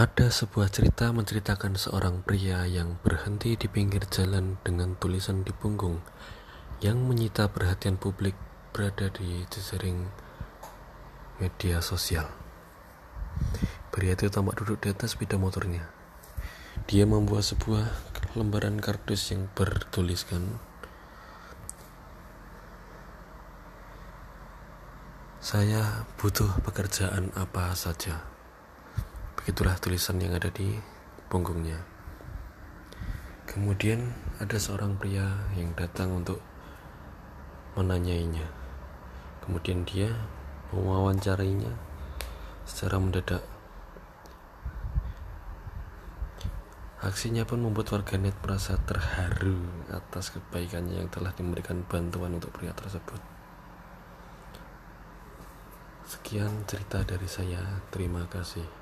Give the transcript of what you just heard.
Ada sebuah cerita menceritakan seorang pria yang berhenti di pinggir jalan dengan tulisan di punggung yang menyita perhatian publik berada di jejaring media sosial. Pria itu tampak duduk di atas sepeda motornya. Dia membuat sebuah lembaran kardus yang bertuliskan Saya butuh pekerjaan apa saja. Begitulah tulisan yang ada di punggungnya. Kemudian ada seorang pria yang datang untuk menanyainya. Kemudian dia mewawancarinya secara mendadak. Aksinya pun membuat warganet merasa terharu atas kebaikannya yang telah diberikan bantuan untuk pria tersebut. Sekian cerita dari saya. Terima kasih.